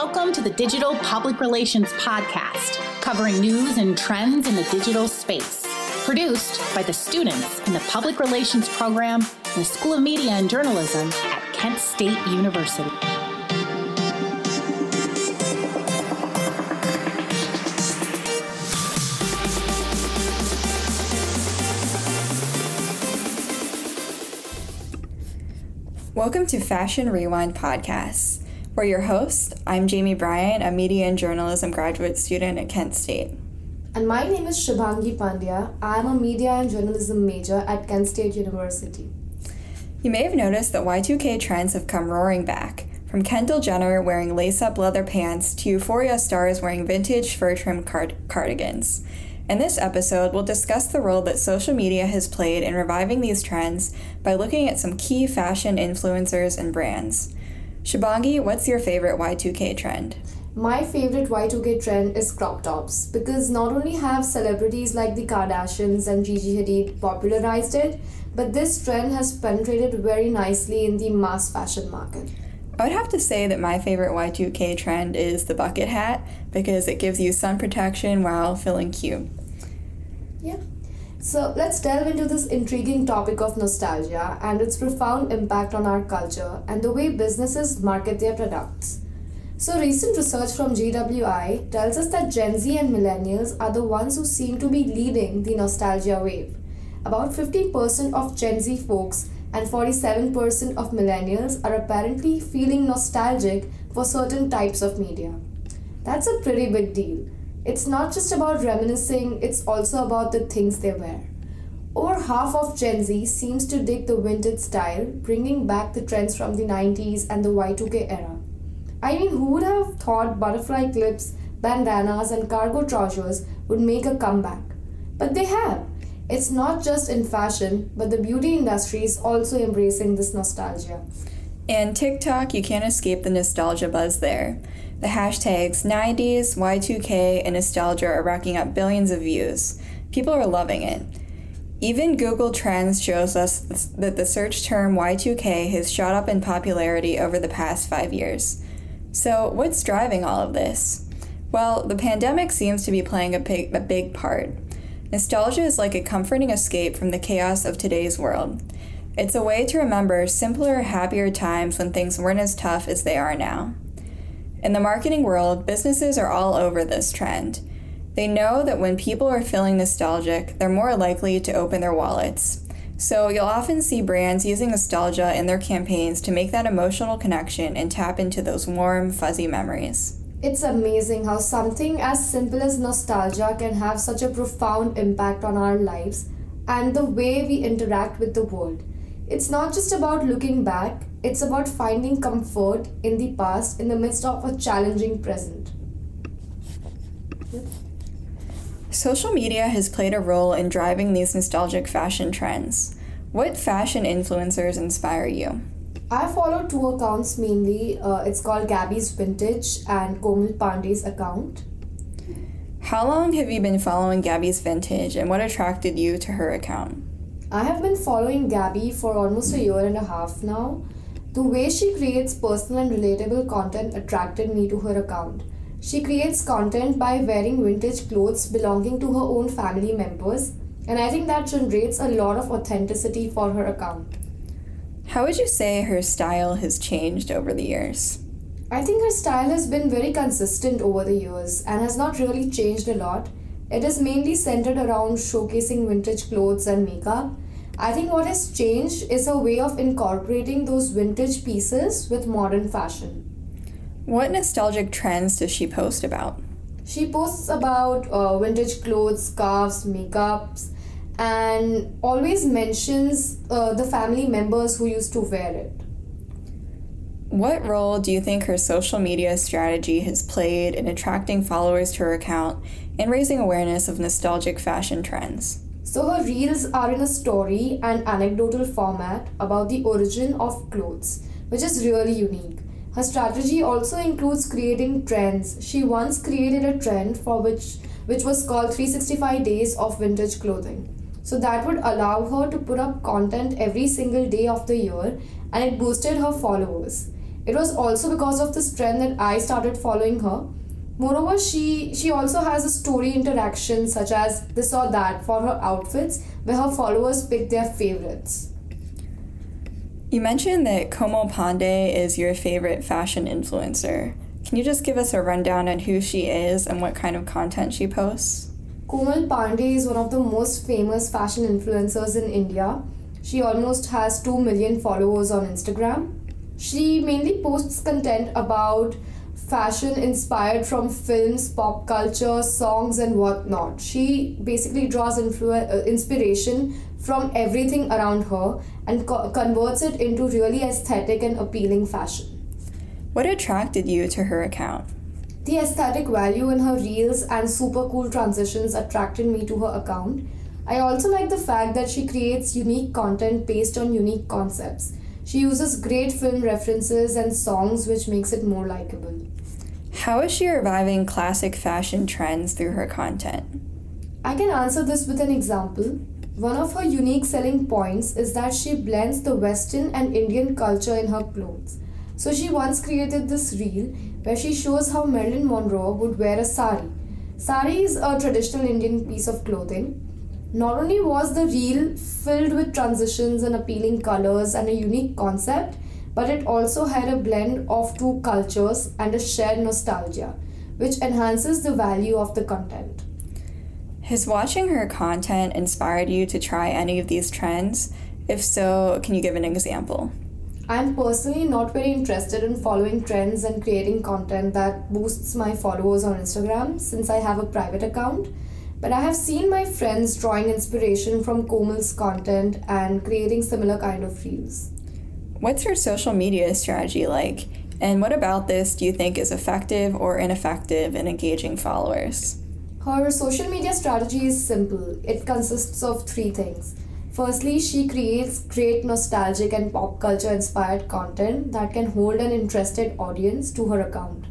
Welcome to the Digital Public Relations Podcast, covering news and trends in the digital space. Produced by the students in the Public Relations program in the School of Media and Journalism at Kent State University. Welcome to Fashion Rewind Podcast. We're your hosts. I'm Jamie Brian, a media and journalism graduate student at Kent State. And my name is Shubhangi Pandya. I'm a media and journalism major at Kent State University. You may have noticed that Y2K trends have come roaring back. From Kendall Jenner wearing lace up leather pants to Euphoria stars wearing vintage fur trimmed card- cardigans. In this episode, we'll discuss the role that social media has played in reviving these trends by looking at some key fashion influencers and brands. Shubhangi, what's your favorite Y2K trend? My favorite Y2K trend is crop tops because not only have celebrities like the Kardashians and Gigi Hadid popularized it, but this trend has penetrated very nicely in the mass fashion market. I would have to say that my favorite Y2K trend is the bucket hat because it gives you sun protection while feeling cute. Yeah. So let's delve into this intriguing topic of nostalgia and its profound impact on our culture and the way businesses market their products. So, recent research from GWI tells us that Gen Z and millennials are the ones who seem to be leading the nostalgia wave. About 15% of Gen Z folks and 47% of millennials are apparently feeling nostalgic for certain types of media. That's a pretty big deal. It's not just about reminiscing, it's also about the things they wear. Over half of Gen Z seems to dig the vintage style, bringing back the trends from the 90s and the Y2K era. I mean, who would have thought butterfly clips, bandanas, and cargo trousers would make a comeback? But they have. It's not just in fashion, but the beauty industry is also embracing this nostalgia. And TikTok, you can't escape the nostalgia buzz there. The hashtags 90s, Y2K, and nostalgia are racking up billions of views. People are loving it. Even Google Trends shows us that the search term Y2K has shot up in popularity over the past five years. So, what's driving all of this? Well, the pandemic seems to be playing a big, a big part. Nostalgia is like a comforting escape from the chaos of today's world. It's a way to remember simpler, happier times when things weren't as tough as they are now. In the marketing world, businesses are all over this trend. They know that when people are feeling nostalgic, they're more likely to open their wallets. So you'll often see brands using nostalgia in their campaigns to make that emotional connection and tap into those warm, fuzzy memories. It's amazing how something as simple as nostalgia can have such a profound impact on our lives and the way we interact with the world. It's not just about looking back, it's about finding comfort in the past in the midst of a challenging present. Social media has played a role in driving these nostalgic fashion trends. What fashion influencers inspire you? I follow two accounts mainly. Uh, it's called Gabi's Vintage and Komal Pandey's account. How long have you been following Gabi's Vintage and what attracted you to her account? I have been following Gabi for almost a year and a half now. The way she creates personal and relatable content attracted me to her account. She creates content by wearing vintage clothes belonging to her own family members, and I think that generates a lot of authenticity for her account. How would you say her style has changed over the years? I think her style has been very consistent over the years and has not really changed a lot. It is mainly centered around showcasing vintage clothes and makeup. I think what has changed is her way of incorporating those vintage pieces with modern fashion. What nostalgic trends does she post about? She posts about uh, vintage clothes, scarves, makeups, and always mentions uh, the family members who used to wear it. What role do you think her social media strategy has played in attracting followers to her account and raising awareness of nostalgic fashion trends? So, her reels are in a story and anecdotal format about the origin of clothes, which is really unique. Her strategy also includes creating trends. She once created a trend for which which was called 365 days of vintage clothing. So that would allow her to put up content every single day of the year and it boosted her followers. It was also because of this trend that I started following her. Moreover, she she also has a story interaction such as this or that for her outfits where her followers pick their favorites. You mentioned that Komal Pandey is your favorite fashion influencer. Can you just give us a rundown on who she is and what kind of content she posts? Komal Pandey is one of the most famous fashion influencers in India. She almost has 2 million followers on Instagram. She mainly posts content about fashion inspired from films, pop culture, songs, and whatnot. She basically draws influ- uh, inspiration from everything around her and co- converts it into really aesthetic and appealing fashion. What attracted you to her account? The aesthetic value in her reels and super cool transitions attracted me to her account. I also like the fact that she creates unique content based on unique concepts. She uses great film references and songs, which makes it more likable. How is she reviving classic fashion trends through her content? I can answer this with an example. One of her unique selling points is that she blends the Western and Indian culture in her clothes. So she once created this reel where she shows how Marilyn Monroe would wear a sari. Sari is a traditional Indian piece of clothing. Not only was the reel filled with transitions and appealing colors and a unique concept, but it also had a blend of two cultures and a shared nostalgia, which enhances the value of the content. Has watching her content inspired you to try any of these trends? If so, can you give an example? I'm personally not very interested in following trends and creating content that boosts my followers on Instagram since I have a private account. But I have seen my friends drawing inspiration from Komal's content and creating similar kind of reels. What's her social media strategy like? And what about this do you think is effective or ineffective in engaging followers? Her social media strategy is simple. It consists of three things. Firstly, she creates great nostalgic and pop culture inspired content that can hold an interested audience to her account.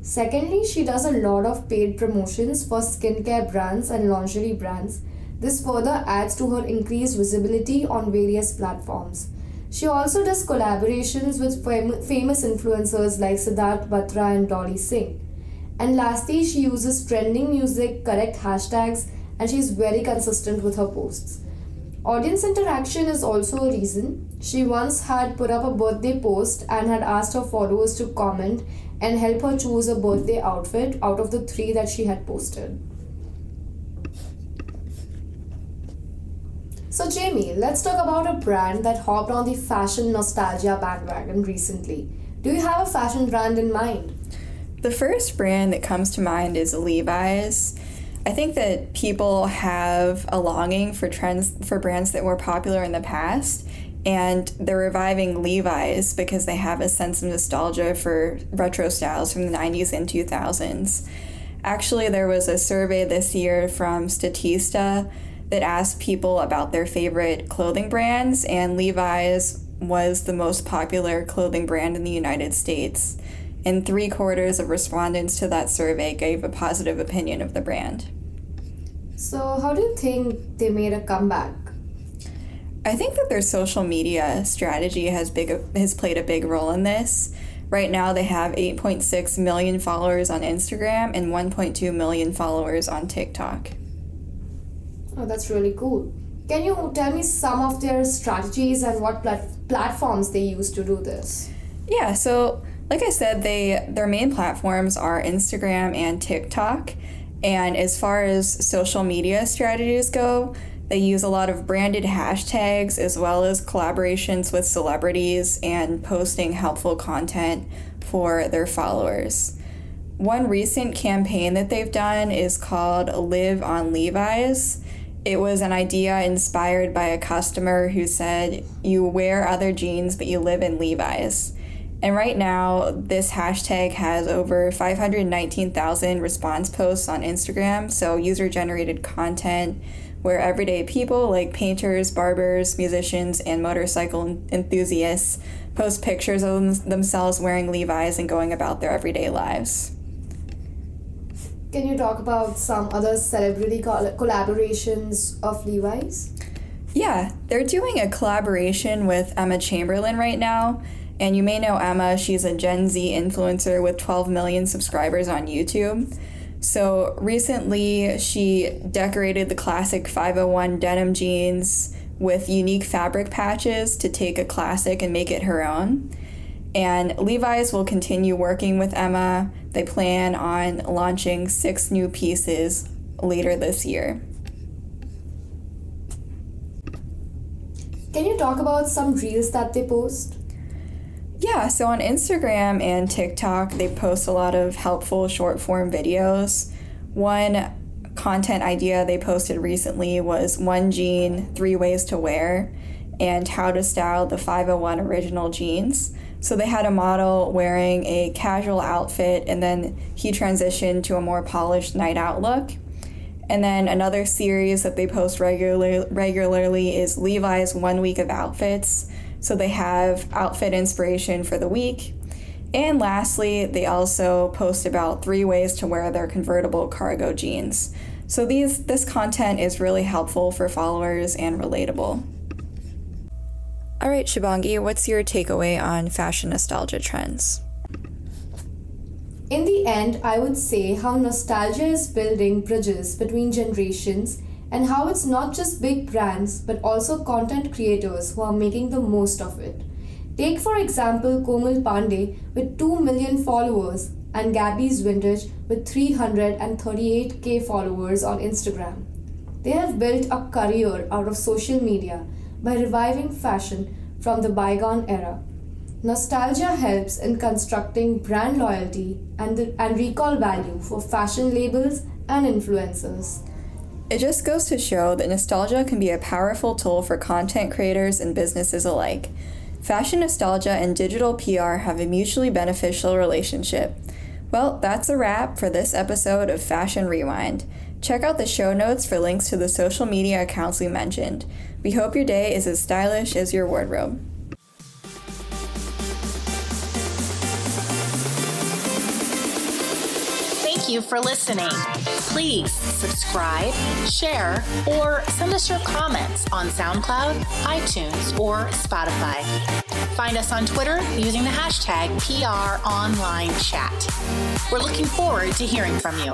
Secondly, she does a lot of paid promotions for skincare brands and lingerie brands. This further adds to her increased visibility on various platforms. She also does collaborations with fam- famous influencers like Siddharth Batra and Dolly Singh. And lastly, she uses trending music, correct hashtags, and she's very consistent with her posts. Audience interaction is also a reason. She once had put up a birthday post and had asked her followers to comment and help her choose a birthday outfit out of the three that she had posted. So, Jamie, let's talk about a brand that hopped on the fashion nostalgia bandwagon recently. Do you have a fashion brand in mind? The first brand that comes to mind is Levi's. I think that people have a longing for trends for brands that were popular in the past and they're reviving Levi's because they have a sense of nostalgia for retro styles from the 90s and 2000s. Actually, there was a survey this year from Statista that asked people about their favorite clothing brands, and Levi's was the most popular clothing brand in the United States. And three quarters of respondents to that survey gave a positive opinion of the brand. So, how do you think they made a comeback? I think that their social media strategy has big has played a big role in this. Right now, they have 8.6 million followers on Instagram and 1.2 million followers on TikTok. Oh, that's really cool. Can you tell me some of their strategies and what plat- platforms they use to do this? Yeah, so like I said, they their main platforms are Instagram and TikTok. And as far as social media strategies go, they use a lot of branded hashtags as well as collaborations with celebrities and posting helpful content for their followers. One recent campaign that they've done is called Live on Levi's. It was an idea inspired by a customer who said, You wear other jeans, but you live in Levi's. And right now, this hashtag has over 519,000 response posts on Instagram, so user generated content where everyday people like painters, barbers, musicians, and motorcycle enthusiasts post pictures of themselves wearing Levi's and going about their everyday lives. Can you talk about some other celebrity coll- collaborations of Levi's? Yeah, they're doing a collaboration with Emma Chamberlain right now And you may know Emma, she's a Gen Z influencer with 12 million subscribers on YouTube. So recently, she decorated the classic 501 denim jeans with unique fabric patches to take a classic and make it her own. And Levi's will continue working with Emma. They plan on launching six new pieces later this year. Can you talk about some reels that they post? Yeah, so on Instagram and TikTok, they post a lot of helpful short form videos. One content idea they posted recently was one jean, three ways to wear, and how to style the 501 original jeans. So they had a model wearing a casual outfit, and then he transitioned to a more polished night out look. And then another series that they post regularly regularly is Levi's one week of outfits. So they have outfit inspiration for the week. And lastly, they also post about three ways to wear their convertible cargo jeans. So these this content is really helpful for followers and relatable. All right, Shubhangi, what's your takeaway on fashion nostalgia trends? In the end, I would say how nostalgia is building bridges between generations and how it's not just big brands but also content creators who are making the most of it. Take, for example, Komal Pandey with 2 million followers and Gabi's Vintage with 338k followers on Instagram. They have built a career out of social media by reviving fashion from the bygone era. Nostalgia helps in constructing brand loyalty and, the, and recall value for fashion labels and influencers. It just goes to show that nostalgia can be a powerful tool for content creators and businesses alike. Fashion nostalgia and digital PR have a mutually beneficial relationship. Well, that's a wrap for this episode of Fashion Rewind. Check out the show notes for links to the social media accounts we mentioned. We hope your day is as stylish as your wardrobe. Thank you for listening. Please subscribe, share, or send us your comments on SoundCloud, iTunes, or Spotify. Find us on Twitter using the hashtag PROnlineChat. We're looking forward to hearing from you.